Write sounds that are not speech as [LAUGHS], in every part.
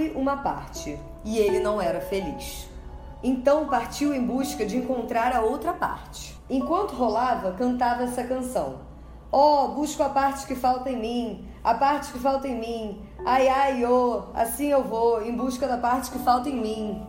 Faltava-lhe uma parte, e ele não era feliz. Então partiu em busca de encontrar a outra parte. Enquanto rolava, cantava essa canção. Oh, busco a parte que falta em mim, a parte que falta em mim. Ai, ai, oh, assim eu vou, em busca da parte que falta em mim.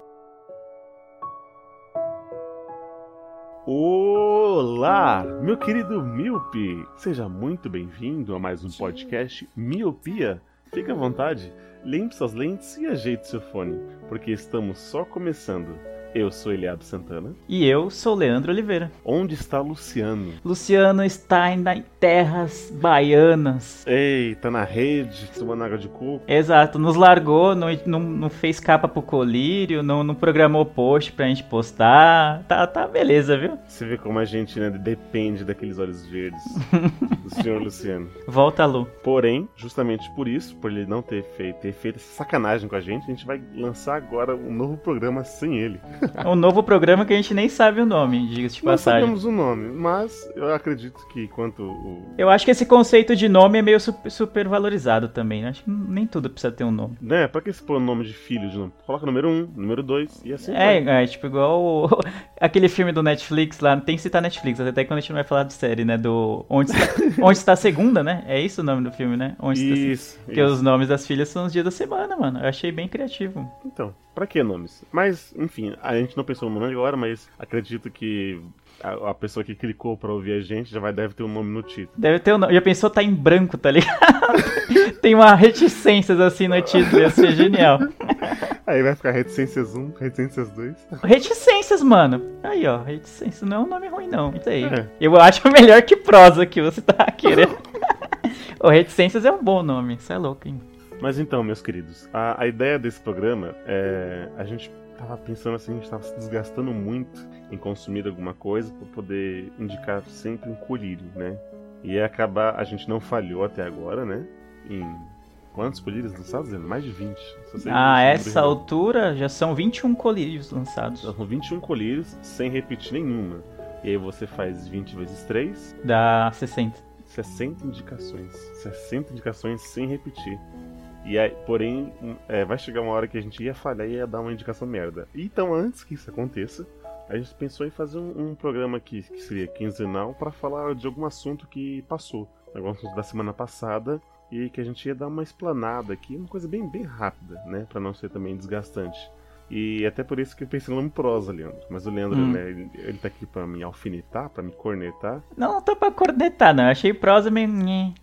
Olá, meu querido Miope. Seja muito bem-vindo a mais um podcast Miopia. Fique à vontade, limpe suas lentes e ajeite seu fone, porque estamos só começando. Eu sou Eliab Santana. E eu sou Leandro Oliveira. Onde está Luciano? Luciano está em em terras baianas. Ei, tá na rede, tomando água de coco. Exato, nos largou, não, não, não fez capa pro colírio, não, não programou post pra gente postar. Tá, tá beleza, viu? Você vê como a gente né, depende daqueles olhos verdes [LAUGHS] do senhor Luciano. Volta, Lu. Porém, justamente por isso, por ele não ter feito, ter feito essa sacanagem com a gente, a gente vai lançar agora um novo programa sem ele. Um novo programa que a gente nem sabe o nome, diga-se de Não passagem. sabemos o nome, mas eu acredito que enquanto o. Eu acho que esse conceito de nome é meio super, valorizado também, né? Acho que nem tudo precisa ter um nome. Né, pra que se pôr o nome de filho de nome? Coloca número 1, um, número 2 e assim vai. É, é, tipo igual o- [LAUGHS] aquele filme do Netflix lá, tem que citar Netflix, até quando a gente não vai falar de série, né? Do Onde está, [LAUGHS] Onde está a Segunda, né? É isso o nome do filme, né? Onde está a Se- Isso, Porque isso. os nomes das filhas são os dias da semana, mano. Eu achei bem criativo. Então, pra que nomes? Mas, enfim, a gente não pensou no nome agora, mas acredito que a, a pessoa que clicou pra ouvir a gente já vai deve ter um nome no título. Deve ter o nome. Já pensou tá em branco, tá ligado? [LAUGHS] Tem uma reticências assim no título, ia ser genial. [LAUGHS] Aí vai ficar Reticências 1, Reticências 2. Reticências, mano. Aí, ó, reticências não é um nome ruim, não. Isso aí. É. Eu acho melhor que prosa que você tá querendo. [LAUGHS] o reticências é um bom nome, isso é louco, hein? Mas então, meus queridos, a, a ideia desse programa é. A gente tava pensando assim, a gente tava se desgastando muito em consumir alguma coisa pra poder indicar sempre um colírio, né? E acabar, a gente não falhou até agora, né? Em quantos colírios lançados? Leandro? Mais de 20. Só sei A número essa real. altura já são 21 colírios lançados. São 21 colírios sem repetir nenhuma. E aí você faz 20 vezes 3, Dá 60. 60 indicações. 60 indicações sem repetir. E aí, porém, hum, é, vai chegar uma hora que a gente ia falhar e ia dar uma indicação merda. Então, antes que isso aconteça, a gente pensou em fazer um, um programa que, que seria quinzenal para falar de algum assunto que passou. Algum assunto da semana passada e que a gente ia dar uma explanada aqui, uma coisa bem, bem rápida, né? Pra não ser também desgastante. E até por isso que eu pensei no nome prosa, Leandro. Mas o Leandro, Hum. né, ele, ele tá aqui pra me alfinetar, pra me cornetar. Não, não tô pra cornetar, não. Eu achei prosa meio.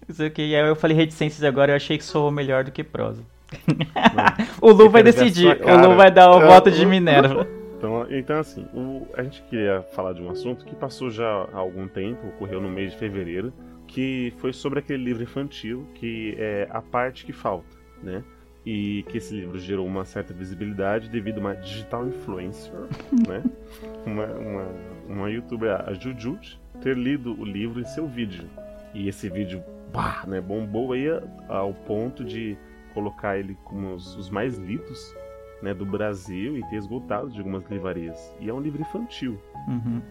Isso aqui. Aí eu falei reticências agora, eu achei que sou melhor do que prosa. [LAUGHS] o Lu vai decidir. O Lu vai dar o Eu- voto de Minerva. [LAUGHS] Então, então assim, o- a gente queria falar de um assunto que passou já há algum tempo, ocorreu no mês de fevereiro, que foi sobre aquele livro infantil que é A Parte que Falta, né? E que esse livro gerou uma certa visibilidade devido a uma digital influencer, [LAUGHS] né? Uma, uma, uma youtuber, a Jujut, ter lido o livro em seu vídeo. E esse vídeo, bah, né, bombou aí ao ponto de colocar ele como os, os mais lidos né, do Brasil e ter esgotado de algumas livrarias. E é um livro infantil. Uhum.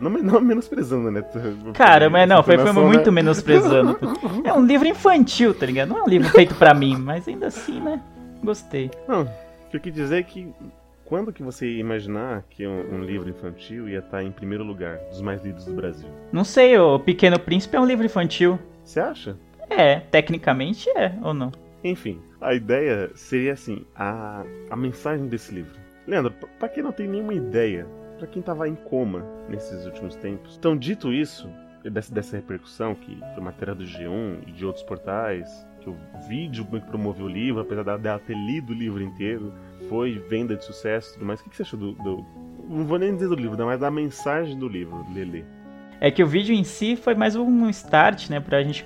Não, não menosprezando, né? Cara, mas não, foi, foi muito né? menosprezando. É um livro infantil, tá ligado? Não é um livro feito pra mim, mas ainda assim, né? Gostei. Não, o que eu quis dizer é que quando que você ia imaginar que um, um livro infantil ia estar em primeiro lugar dos mais lidos do Brasil? Não sei, o Pequeno Príncipe é um livro infantil. Você acha? É, tecnicamente é, ou não? Enfim, a ideia seria assim, a, a mensagem desse livro. Leandro, pra quem não tem nenhuma ideia, pra quem tava em coma nesses últimos tempos. Então, dito isso, dessa, dessa repercussão, que foi matéria do G1 e de outros portais, que o vídeo que promoveu o livro, apesar dela ter lido o livro inteiro, foi venda de sucesso e tudo mais. O que, que você achou do, do não vou nem dizer do livro, mas da mensagem do livro, Lele. É que o vídeo em si foi mais um start, né, pra gente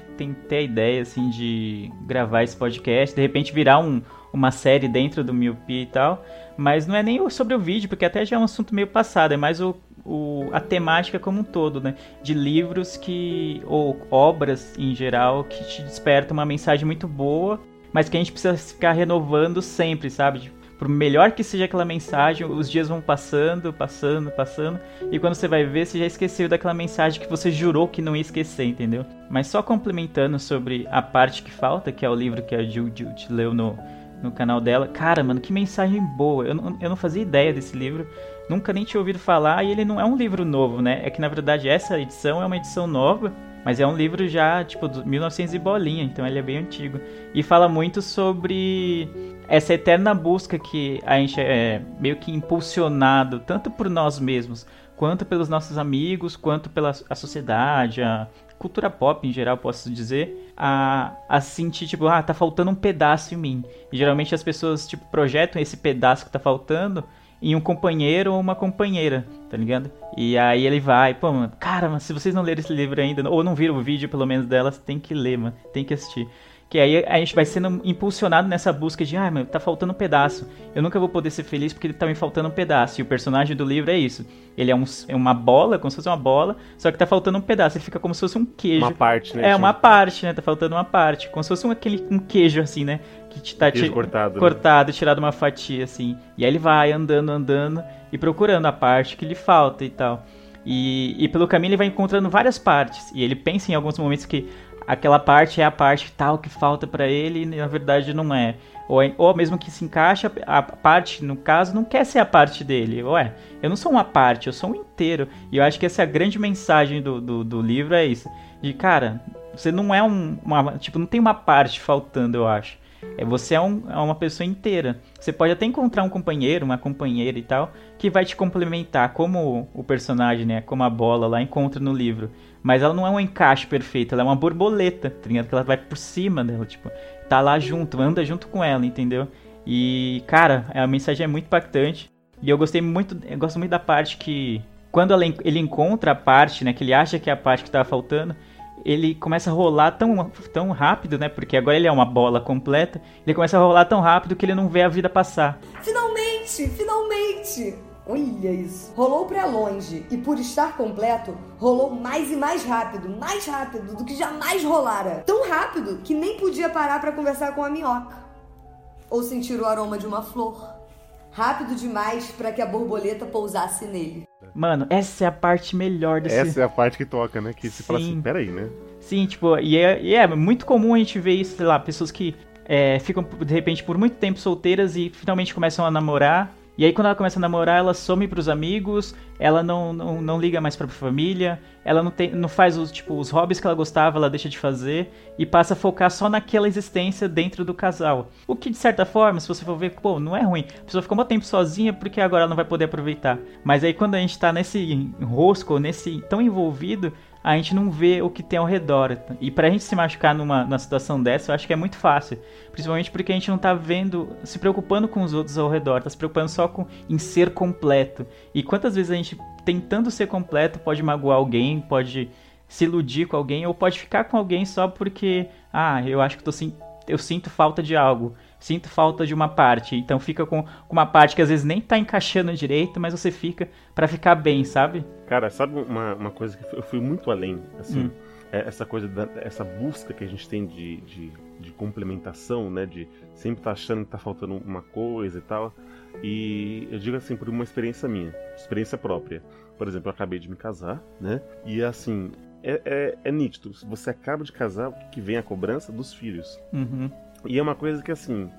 ter a ideia, assim, de gravar esse podcast, de repente virar um, uma série dentro do Miopia e tal, mas não é nem sobre o vídeo, porque até já é um assunto meio passado, é mais o, o, a temática como um todo, né, de livros que, ou obras em geral, que te despertam uma mensagem muito boa, mas que a gente precisa ficar renovando sempre, sabe, por melhor que seja aquela mensagem, os dias vão passando, passando, passando, e quando você vai ver, você já esqueceu daquela mensagem que você jurou que não ia esquecer, entendeu? Mas só complementando sobre a parte que falta, que é o livro que a Jude leu no, no canal dela, cara, mano, que mensagem boa. Eu não, eu não fazia ideia desse livro, nunca nem tinha ouvido falar, e ele não é um livro novo, né? É que na verdade essa edição é uma edição nova. Mas é um livro já, tipo, de 1900 e bolinha, então ele é bem antigo. E fala muito sobre essa eterna busca que a gente é meio que impulsionado, tanto por nós mesmos, quanto pelos nossos amigos, quanto pela a sociedade, a cultura pop em geral, posso dizer, a, a sentir, tipo, ah, tá faltando um pedaço em mim. E geralmente as pessoas, tipo, projetam esse pedaço que tá faltando em um companheiro ou uma companheira, tá ligado? E aí ele vai, pô, mano, cara, mas se vocês não leram esse livro ainda, ou não viram o vídeo pelo menos delas, tem que ler, mano, tem que assistir. Que aí a gente vai sendo impulsionado nessa busca de, ah, meu, tá faltando um pedaço. Eu nunca vou poder ser feliz porque tá me faltando um pedaço. E o personagem do livro é isso. Ele é, um, é uma bola, como se fosse uma bola, só que tá faltando um pedaço. Ele fica como se fosse um queijo. Uma parte, né? É, uma parte, né? Tá faltando uma parte. Como se fosse um, aquele, um queijo, assim, né? Que tá queijo cortado. Cortado, né? tirado uma fatia, assim. E aí ele vai andando, andando e procurando a parte que lhe falta e tal. E, e pelo caminho ele vai encontrando várias partes. E ele pensa em alguns momentos que aquela parte é a parte tal que falta para ele e na verdade não é. Ou, é, ou mesmo que se encaixa, a parte, no caso, não quer ser a parte dele. Ué, eu não sou uma parte, eu sou um inteiro. E eu acho que essa é a grande mensagem do, do, do livro é isso. De, cara, você não é um, uma... Tipo, não tem uma parte faltando, eu acho. É, você é, um, é uma pessoa inteira. Você pode até encontrar um companheiro, uma companheira e tal, que vai te complementar, como o personagem, né? Como a bola lá encontra no livro. Mas ela não é um encaixe perfeito, ela é uma borboleta, tá ligado? Que ela vai por cima dela, tipo, tá lá junto, anda junto com ela, entendeu? E, cara, a mensagem é muito impactante. E eu gostei muito, eu gosto muito da parte que quando ela, ele encontra a parte, né, que ele acha que é a parte que tava faltando, ele começa a rolar tão, tão rápido, né? Porque agora ele é uma bola completa. Ele começa a rolar tão rápido que ele não vê a vida passar. Finalmente! Finalmente! Olha isso. Rolou para longe e por estar completo, rolou mais e mais rápido, mais rápido do que jamais rolara. Tão rápido que nem podia parar para conversar com a minhoca ou sentir o aroma de uma flor. Rápido demais para que a borboleta pousasse nele. Mano, essa é a parte melhor desse Essa é a parte que toca, né? Que se fala assim, peraí, né? Sim, tipo, e é, e é muito comum a gente ver isso, sei lá, pessoas que é, ficam de repente por muito tempo solteiras e finalmente começam a namorar e aí quando ela começa a namorar, ela some pros amigos, ela não, não, não liga mais pra família, ela não, tem, não faz os, tipo, os hobbies que ela gostava, ela deixa de fazer e passa a focar só naquela existência dentro do casal. O que de certa forma, se você for ver, pô, não é ruim. A pessoa ficou um tempo sozinha porque agora ela não vai poder aproveitar. Mas aí quando a gente tá nesse rosco, nesse tão envolvido, a gente não vê o que tem ao redor. E pra gente se machucar numa, numa situação dessa, eu acho que é muito fácil. Principalmente porque a gente não tá vendo, se preocupando com os outros ao redor, tá se preocupando só com, em ser completo. E quantas vezes a gente, tentando ser completo, pode magoar alguém, pode se iludir com alguém, ou pode ficar com alguém só porque, ah, eu acho que tô, eu sinto falta de algo sinto falta de uma parte. Então fica com, com uma parte que às vezes nem tá encaixando direito, mas você fica para ficar bem, sabe? Cara, sabe uma, uma coisa que eu fui muito além, assim, hum. é essa coisa, da, essa busca que a gente tem de, de, de complementação, né, de sempre tá achando que tá faltando uma coisa e tal. E eu digo assim, por uma experiência minha, experiência própria. Por exemplo, eu acabei de me casar, né? E assim, é, é, é nítido. Você acaba de casar, o que vem a cobrança dos filhos. Uhum. E é uma coisa que, assim,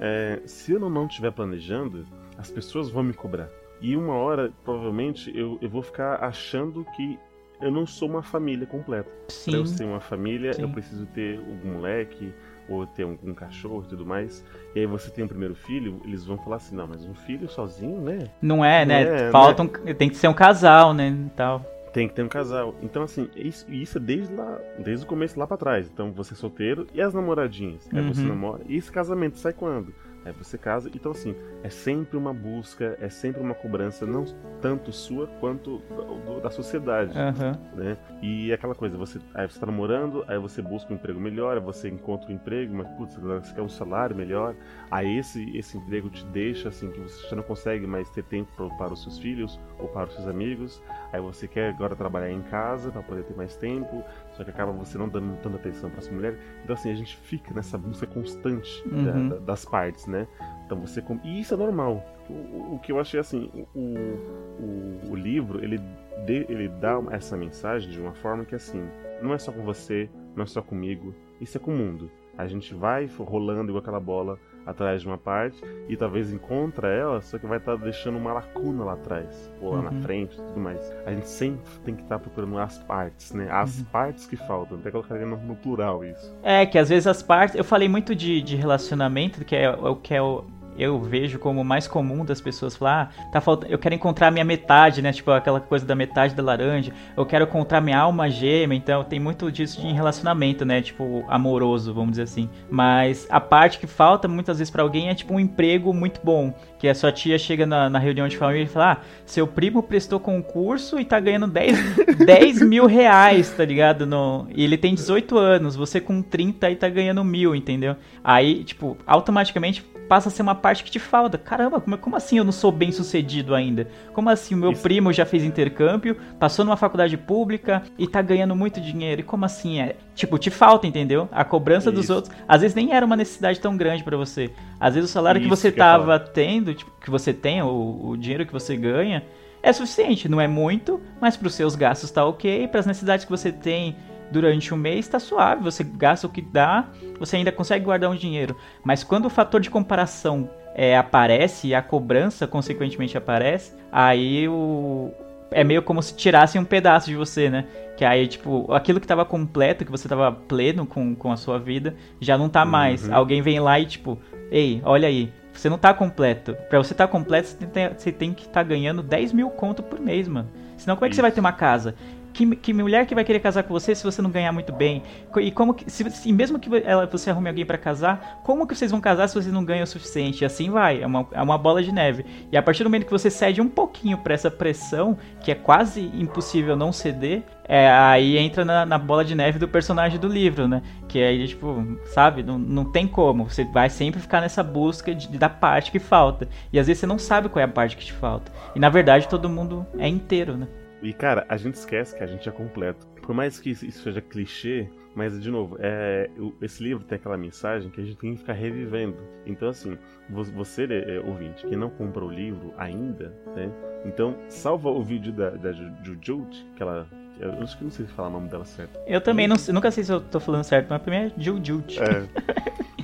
é, se eu não estiver planejando, as pessoas vão me cobrar. E uma hora, provavelmente, eu, eu vou ficar achando que eu não sou uma família completa. Sim. Pra eu ser uma família, Sim. eu preciso ter um moleque, ou ter um, um, cachorro e tudo mais. E aí você tem um primeiro filho, eles vão falar assim, não, mas um filho sozinho, né? Não é, né? É, Falta né? Tem que ser um casal, né? Tal. Tem que ter um casal. Então, assim, isso, isso é desde lá, desde o começo lá para trás. Então, você é solteiro e as namoradinhas. Aí uhum. você namora. E esse casamento sai quando? Aí você casa. Então, assim, é sempre uma busca, é sempre uma cobrança, não tanto sua quanto do, da sociedade. Aham. Né? E aquela coisa, você, aí você tá namorando, aí você busca um emprego melhor, aí você encontra um emprego, mas putz, você quer um salário melhor. Aí esse, esse emprego te deixa assim que você já não consegue mais ter tempo pra- para os seus filhos ou para os seus amigos. Aí você quer agora trabalhar em casa para poder ter mais tempo, só que acaba você não dando tanta atenção para sua mulher. Então assim, a gente fica nessa busca constante da- Uhum. da- das partes, né? Então você e isso é normal. O, o- que eu achei assim, o, o, o livro ele dê- ele dá essa mensagem de uma forma que assim, não é só com você, não é só comigo, isso é com o mundo. A gente vai rolando igual aquela bola atrás de uma parte e talvez encontra ela, só que vai estar deixando uma lacuna lá atrás, ou lá Uhum. na frente e tudo mais. A gente sempre tem que estar procurando as partes, né? As Uhum. partes que faltam. Até colocaria no, no plural isso. É, que às vezes as partes. Eu falei muito de, de relacionamento, que é o que é o. Eu vejo como mais comum das pessoas falar, ah, tá faltando, eu quero encontrar minha metade, né? Tipo aquela coisa da metade da laranja. Eu quero encontrar minha alma gêmea, então tem muito disso de relacionamento, né? Tipo amoroso, vamos dizer assim. Mas a parte que falta muitas vezes pra alguém é tipo um emprego muito bom, que a sua tia chega na, na reunião de família e fala: "Ah, seu primo prestou concurso e tá ganhando 10, 10 [LAUGHS] mil reais, tá ligado? No, e ele tem 18 anos, você com 30 aí tá ganhando mil, entendeu? Aí, tipo, automaticamente passa a ser uma parte que te falta. Caramba, como, como assim eu não sou bem sucedido ainda? Como assim o meu Isso. primo já fez intercâmbio, passou numa faculdade pública e tá ganhando muito dinheiro? E como assim é? Tipo, te falta, entendeu? A cobrança dos Isso. outros. Às vezes nem era uma necessidade tão grande pra você. Às vezes o salário que Isso você que ia falar. tava tendo, tipo, que você tem, o, o dinheiro que você ganha, é suficiente. Não é muito, mas pros seus gastos tá ok. Pras necessidades que você tem durante um mês tá suave. Você gasta o que dá, você ainda consegue guardar um dinheiro. Mas quando o fator de comparação é, aparece e a cobrança consequentemente aparece, aí o. É meio como se tirassem um pedaço de você, né? Que aí, tipo, aquilo que tava completo, que você tava pleno com, com a sua vida, já não tá mais. Uhum. Alguém vem lá e, tipo, ei, olha aí, você não tá completo. Pra você tá completo, você tem, você tem que estar ganhando 10 mil conto por mês, mano. Senão, como é que você vai Isso. ter uma casa? Que, que mulher que vai querer casar com você se você não ganhar muito bem? E como que, se, se mesmo que ela, você arrume alguém pra casar, como que vocês vão casar se vocês não ganham o suficiente? E assim vai, é uma, é uma bola de neve. E a partir do momento que você cede um pouquinho pra essa pressão, que é quase impossível não ceder, é, aí entra na, na bola de neve do personagem do livro, né? Que aí, tipo, sabe, não, não tem como. Você vai sempre ficar nessa busca de, da parte que falta. E às vezes você não sabe qual é a parte que te falta. E na verdade todo mundo é inteiro, né? E cara, a gente esquece que a gente é completo. Por mais que isso seja clichê, mas de novo, é, esse livro tem aquela mensagem que a gente tem que ficar revivendo. Então, assim, vo- você, é, ouvinte, que não comprou o livro ainda, né? Então, salva o vídeo da, da Ju- Jujut, que ela. Eu acho que não sei se falar o nome dela certo. Eu também não, nunca sei se eu tô falando certo, mas pra mim é Jujut. É.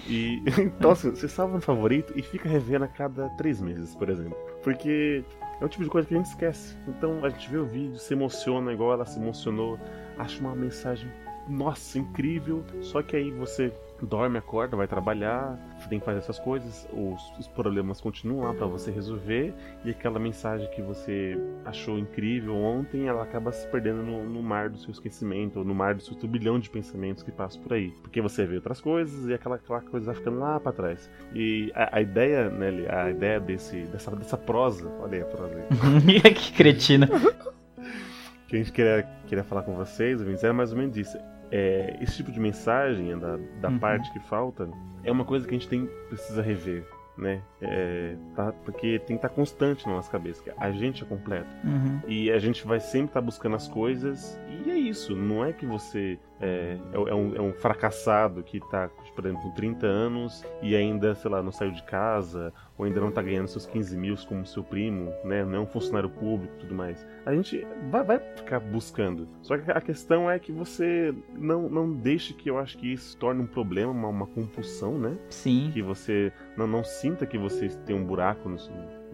E [LAUGHS] então assim, você salva no favorito e fica revendo a cada três meses, por exemplo. Porque é o tipo de coisa que a gente esquece. Então a gente vê o vídeo, se emociona igual ela se emocionou, acha uma mensagem, nossa, incrível. Só que aí você dorme, acorda, vai trabalhar, tem que fazer essas coisas, os, os problemas continuam lá pra você resolver, e aquela mensagem que você achou incrível ontem, ela acaba se perdendo no, no mar do seu esquecimento, ou no mar do seu turbilhão de pensamentos que passam por aí. Porque você vê outras coisas e aquela, aquela coisa vai ficando lá pra trás. E a, a ideia, Nelly, a ideia desse, dessa, dessa prosa, olha aí a prosa aí, [LAUGHS] que cretina. que a gente queria, queria falar com vocês, era mais ou menos isso. É, esse tipo de mensagem da, da Uhum. parte que falta é uma coisa que a gente tem precisa rever, né? É, tá- porque tem que estar constante na nossa cabeça. que A gente é completo. Uhum. E a gente vai sempre estar buscando as coisas. E é isso. Não é que você é, é, é um, é um fracassado que tá, por exemplo, com 30 anos e ainda, sei lá, não saiu de casa, ou ainda não tá ganhando seus 15 mil como seu primo, né? Não é um funcionário público e tudo mais. A gente vai, vai ficar buscando. Só que a questão é que você não, não deixe que eu acho que isso torne um problema, uma, uma compulsão, né? Sim. que você não, não sinta que você tem um buraco no-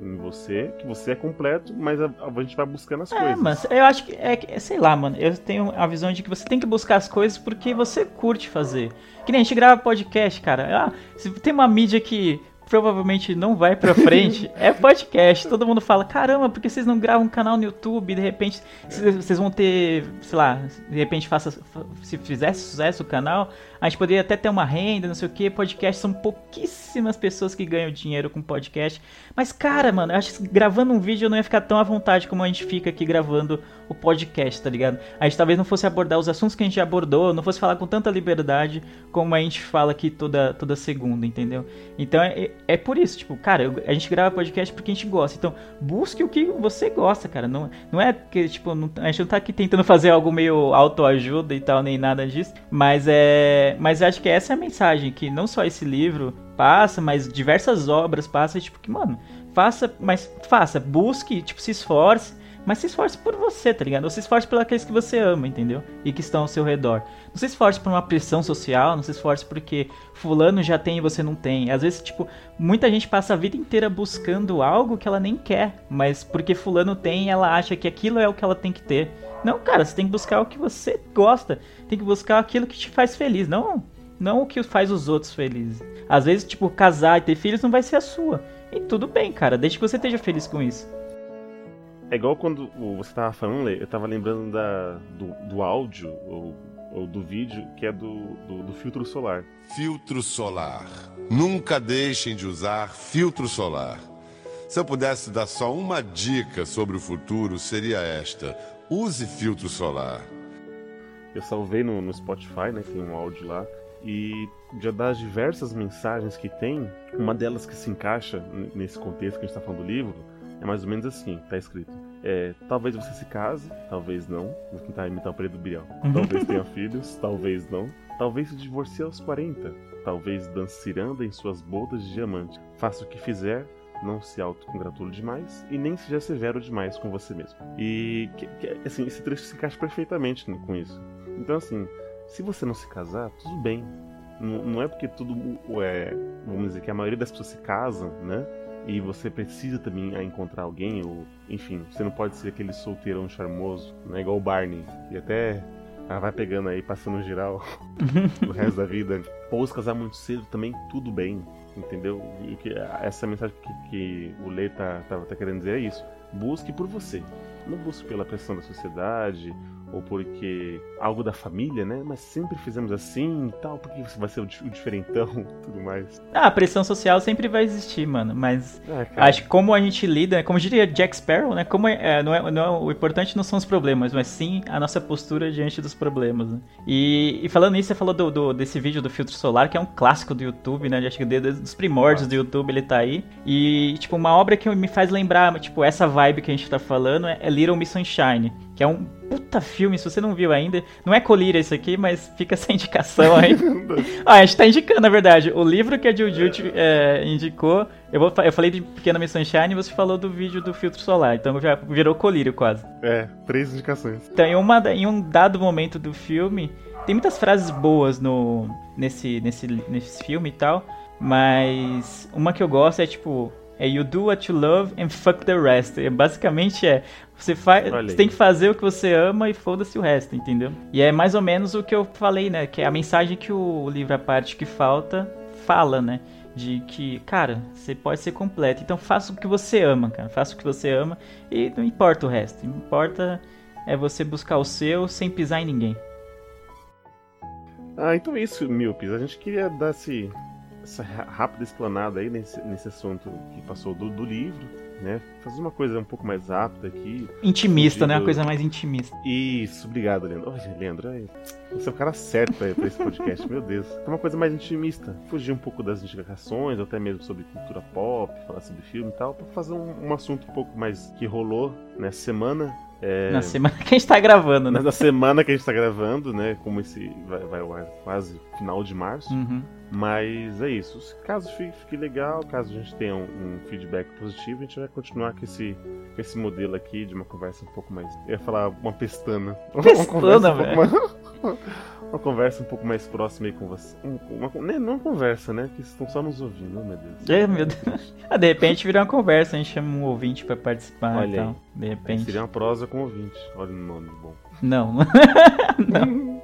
em você, que você é completo, mas a, a gente vai buscando as É, coisas. mas eu acho que é, que- sei lá, mano. Eu tenho a visão de que você tem que buscar as coisas porque você curte fazer. Que nem a gente grava podcast, cara. Ah, se tem uma mídia que provavelmente não vai pra frente, [LAUGHS] é podcast. Todo mundo fala, caramba, por que vocês não gravam um canal no YouTube? De repente vocês vão ter, sei lá, de repente faça, se fizesse sucesso o canal, a gente poderia até ter uma renda, não sei o que. Podcast são pouquíssimas pessoas que ganham dinheiro com podcast. Mas, cara, mano, eu acho que gravando um vídeo eu não ia ficar tão à vontade como a gente fica aqui gravando o podcast, tá ligado? A gente talvez não fosse abordar os assuntos que a gente já abordou, não fosse falar com tanta liberdade como a gente fala aqui toda, toda segunda, entendeu? Então é, é por isso, tipo, cara, eu, a gente grava podcast porque a gente gosta. Então, busque o que você gosta, cara. Não, não é que, tipo, não, a gente não tá aqui tentando fazer algo meio autoajuda e tal, nem nada disso. Mas é. Mas acho que essa é a mensagem, que não só esse livro passa, mas diversas obras passam, tipo, que, mano, faça, mas faça, busque, tipo, se esforce mas se esforce por você, tá ligado? Ou se esforce aqueles que você ama, entendeu? E que estão ao seu redor. Não se esforce por uma pressão social, não se esforce porque fulano já tem e você não tem. Às vezes, tipo, muita gente passa a vida inteira buscando algo que ela nem quer, mas porque fulano tem, ela acha que aquilo é o que ela tem que ter. Não, cara, você tem que buscar o que você gosta. Tem que buscar aquilo que te faz feliz, não não o que faz os outros felizes. Às vezes, tipo, casar e ter filhos não vai ser a sua. E tudo bem, cara, desde que você esteja feliz com isso. É igual quando você tava falando, eu tava lembrando da, do, do áudio ou, ou, do vídeo que é do, do, do filtro solar. Filtro solar. Nunca deixem de usar filtro solar. Se eu pudesse dar só uma dica sobre o futuro, seria esta: use filtro solar. Eu salvei no, no Spotify, né? Tem um áudio lá. E já das diversas mensagens que tem, uma delas que se encaixa nesse contexto que a gente está falando do livro, é mais ou menos assim, tá escrito. É, talvez você se case, talvez não. Vou tentar imitar o Pedro Biel. Uhum. Talvez tenha [LAUGHS] filhos, talvez não. Talvez se divorcie aos 40. Talvez dance ciranda em suas bodas de diamante. Faça o que fizer, não se autocongratule demais e nem seja severo demais com você mesmo. E assim, esse trecho se encaixa perfeitamente com isso. Então assim, se você não se casar, tudo bem. Não, não é porque tudo é, vamos dizer que a maioria das pessoas se casam, né? e você precisa também encontrar alguém, ou enfim, você não pode ser aquele solteirão charmoso, não é igual o Barney, e até ah, vai pegando aí, passando geral [LAUGHS] o resto da vida. Se casar muito cedo também, tudo bem, entendeu? E que, essa mensagem que, que o Lei tá, tá, tá querendo dizer é isso. Busque por você. Não busque pela pressão da sociedade ou porque algo da família, né? Mas sempre fizemos assim e tal, porque você vai ser o, diferentão e tudo mais. Ah, a pressão social sempre vai existir, mano, mas é, acho que como a gente lida, como diria Jack Sparrow, né? Como é, não é, não é, o importante não são os problemas, mas sim a nossa postura diante dos problemas, né? E, e falando nisso, você falou do, do, desse vídeo do filtro solar, que é um clássico do YouTube, né? Acho que desde os primórdios do YouTube ele tá aí. E, tipo, uma obra que me faz lembrar, tipo, essa vibe que a gente tá falando é, é Little Miss Sunshine, que é um puta filme, se você não viu ainda. Não é colíria isso aqui, mas fica essa indicação aí. [LAUGHS] ah, a gente tá indicando, na verdade. O livro que a Juju é, indicou, eu, vou, eu falei de Pequena Miss Sunshine e você falou do vídeo do filtro solar. Então já virou colírio quase. É, três indicações. Então, em, uma, em um dado momento do filme, tem muitas frases boas no, nesse, nesse, nesse filme e tal. Mas uma que eu gosto é tipo, é you do what you love and fuck the rest. É, basicamente é você, faz, você tem que fazer o que você ama e foda-se o resto, entendeu? E é mais ou menos o que eu falei, né? Que é a mensagem que o livro A Parte Que Falta fala, né? De que, cara, você pode ser completo. Então faça o que você ama, cara. Faça o que você ama e não importa o resto. Importa é você buscar o seu sem pisar em ninguém. Ah, então é isso, Milpes. A gente queria dar esse, essa rápida explanada aí nesse, nesse assunto que passou do, do livro né? Fazer uma coisa um pouco mais rápida aqui. Intimista, né? Uma coisa mais intimista. Isso, obrigado, Leandro. Olha, Leandro, você é o cara certo pra, pra esse podcast, meu Deus. É uma coisa mais intimista. Fugir um pouco das indicações, até mesmo sobre cultura pop, falar sobre filme e tal, pra fazer um, um assunto um pouco mais que rolou nessa semana. É... Na semana que a gente tá gravando, né? Na semana que a gente tá gravando, né? Como esse vai, vai quase final de março. Uhum. Mas é isso. Caso fique, fique legal, caso a gente tenha um, um, feedback positivo, a gente vai continuar com esse, com esse modelo aqui de uma conversa um pouco mais. Eu ia falar uma pestana. [LAUGHS] Pestana, velho. Uma, [LAUGHS] uma, conversa um pouco mais próxima aí com você. Uma, uma, né, não uma conversa, né? Que estão só nos ouvindo, oh, meu Deus. É, meu Deus. Ah, de repente virar uma conversa, a gente chama um ouvinte pra participar Olha então. De repente. Seria uma prosa com ouvinte. Olha o nome bom. Não. [LAUGHS] não.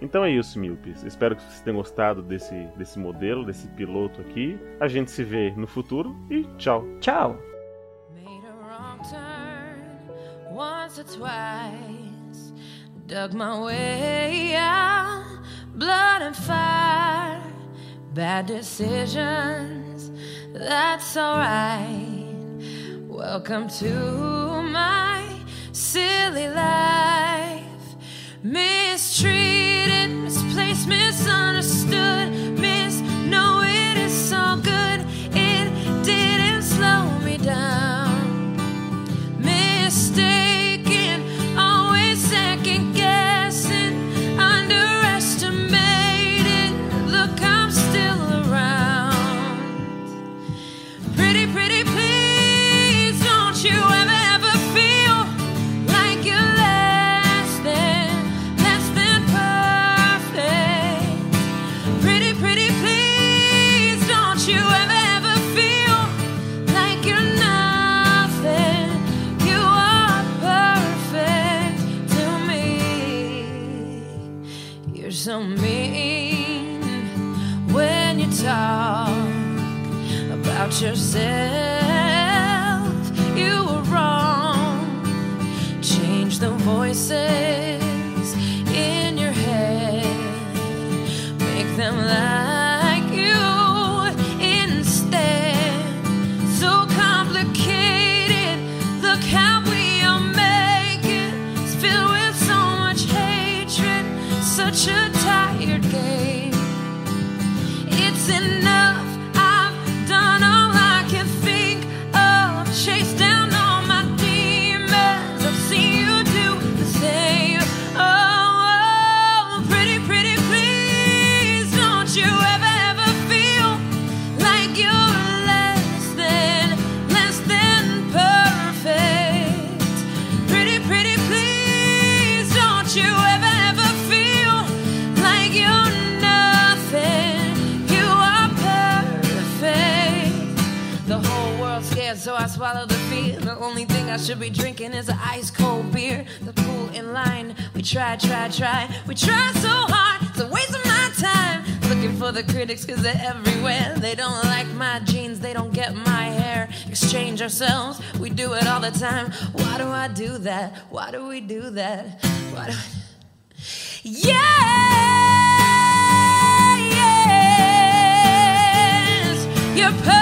Então é isso, Milpes. Espero que vocês tenham gostado desse, desse modelo, desse piloto aqui. A gente se vê no futuro e tchau. Tchau. Dug my way out, blood and fire, bad decisions, that's alright. Welcome to my silly life. Mistreated, misplaced, misunderstood, miss. No, it is so good, it didn't slow me down. Mistaken, mean when you talk about yourself. So I swallow the fear. The only thing I should be drinking is an ice cold beer. The pool in line, we try, try, try. We try so hard, it's a waste of my time. Looking for the critics, cause they're everywhere. They don't like my jeans, they don't get my hair. Exchange ourselves, we do it all the time. Why do I do that? Why do we do that? Why do I... [LAUGHS] Yes, you're perfect.